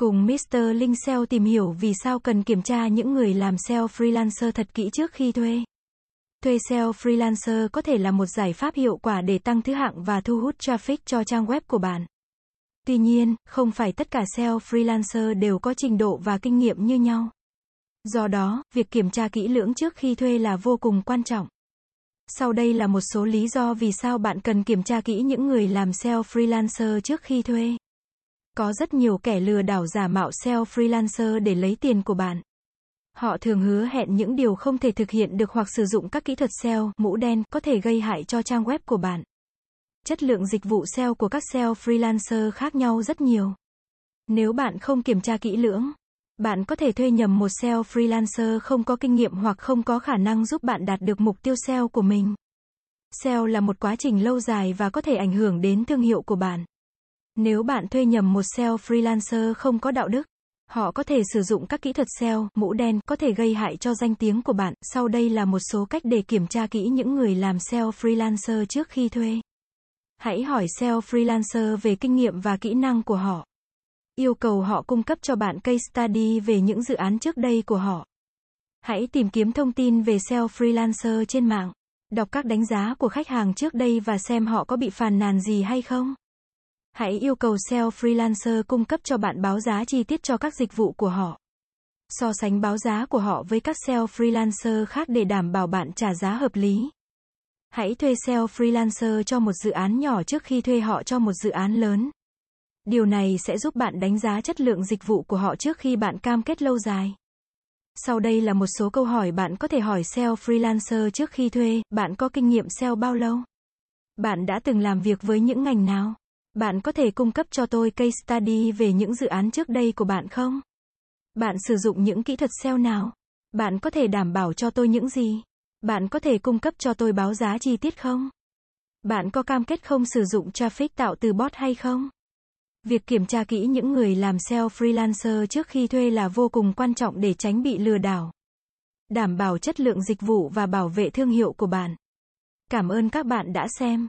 Cùng Mr. Linh SEO tìm hiểu vì sao cần kiểm tra những người làm SEO freelancer thật kỹ trước khi thuê. Thuê SEO freelancer có thể là một giải pháp hiệu quả để tăng thứ hạng và thu hút traffic cho trang web của bạn. Tuy nhiên, không phải tất cả SEO freelancer đều có trình độ và kinh nghiệm như nhau. Do đó, việc kiểm tra kỹ lưỡng trước khi thuê là vô cùng quan trọng. Sau đây là một số lý do vì sao bạn cần kiểm tra kỹ những người làm SEO freelancer trước khi thuê. Có rất nhiều kẻ lừa đảo giả mạo SEO freelancer để lấy tiền của bạn. Họ thường hứa hẹn những điều không thể thực hiện được hoặc sử dụng các kỹ thuật SEO, mũ đen, có thể gây hại cho trang web của bạn. Chất lượng dịch vụ SEO của các SEO freelancer khác nhau rất nhiều. Nếu bạn không kiểm tra kỹ lưỡng, bạn có thể thuê nhầm một SEO freelancer không có kinh nghiệm hoặc không có khả năng giúp bạn đạt được mục tiêu SEO của mình. SEO là một quá trình lâu dài và có thể ảnh hưởng đến thương hiệu của bạn. Nếu bạn thuê nhầm một SEO freelancer không có đạo đức, họ có thể sử dụng các kỹ thuật SEO, mũ đen, có thể gây hại cho danh tiếng của bạn. Sau đây là một số cách để kiểm tra kỹ những người làm SEO freelancer trước khi thuê. Hãy hỏi SEO freelancer về kinh nghiệm và kỹ năng của họ. Yêu cầu họ cung cấp cho bạn case study về những dự án trước đây của họ. Hãy tìm kiếm thông tin về SEO freelancer trên mạng. Đọc các đánh giá của khách hàng trước đây và xem họ có bị phàn nàn gì hay không. Hãy yêu cầu SEO freelancer cung cấp cho bạn báo giá chi tiết cho các dịch vụ của họ. So sánh báo giá của họ với các SEO freelancer khác để đảm bảo bạn trả giá hợp lý. Hãy thuê SEO freelancer cho một dự án nhỏ trước khi thuê họ cho một dự án lớn. Điều này sẽ giúp bạn đánh giá chất lượng dịch vụ của họ trước khi bạn cam kết lâu dài. Sau đây là một số câu hỏi bạn có thể hỏi SEO freelancer trước khi thuê, bạn có kinh nghiệm SEO bao lâu? Bạn đã từng làm việc với những ngành nào? Bạn có thể cung cấp cho tôi case study về những dự án trước đây của bạn không? Bạn sử dụng những kỹ thuật SEO nào? Bạn có thể đảm bảo cho tôi những gì? Bạn có thể cung cấp cho tôi báo giá chi tiết không? Bạn có cam kết không sử dụng traffic tạo từ bot hay không? Việc kiểm tra kỹ những người làm SEO freelancer trước khi thuê là vô cùng quan trọng để tránh bị lừa đảo. Đảm bảo chất lượng dịch vụ và bảo vệ thương hiệu của bạn. Cảm ơn các bạn đã xem.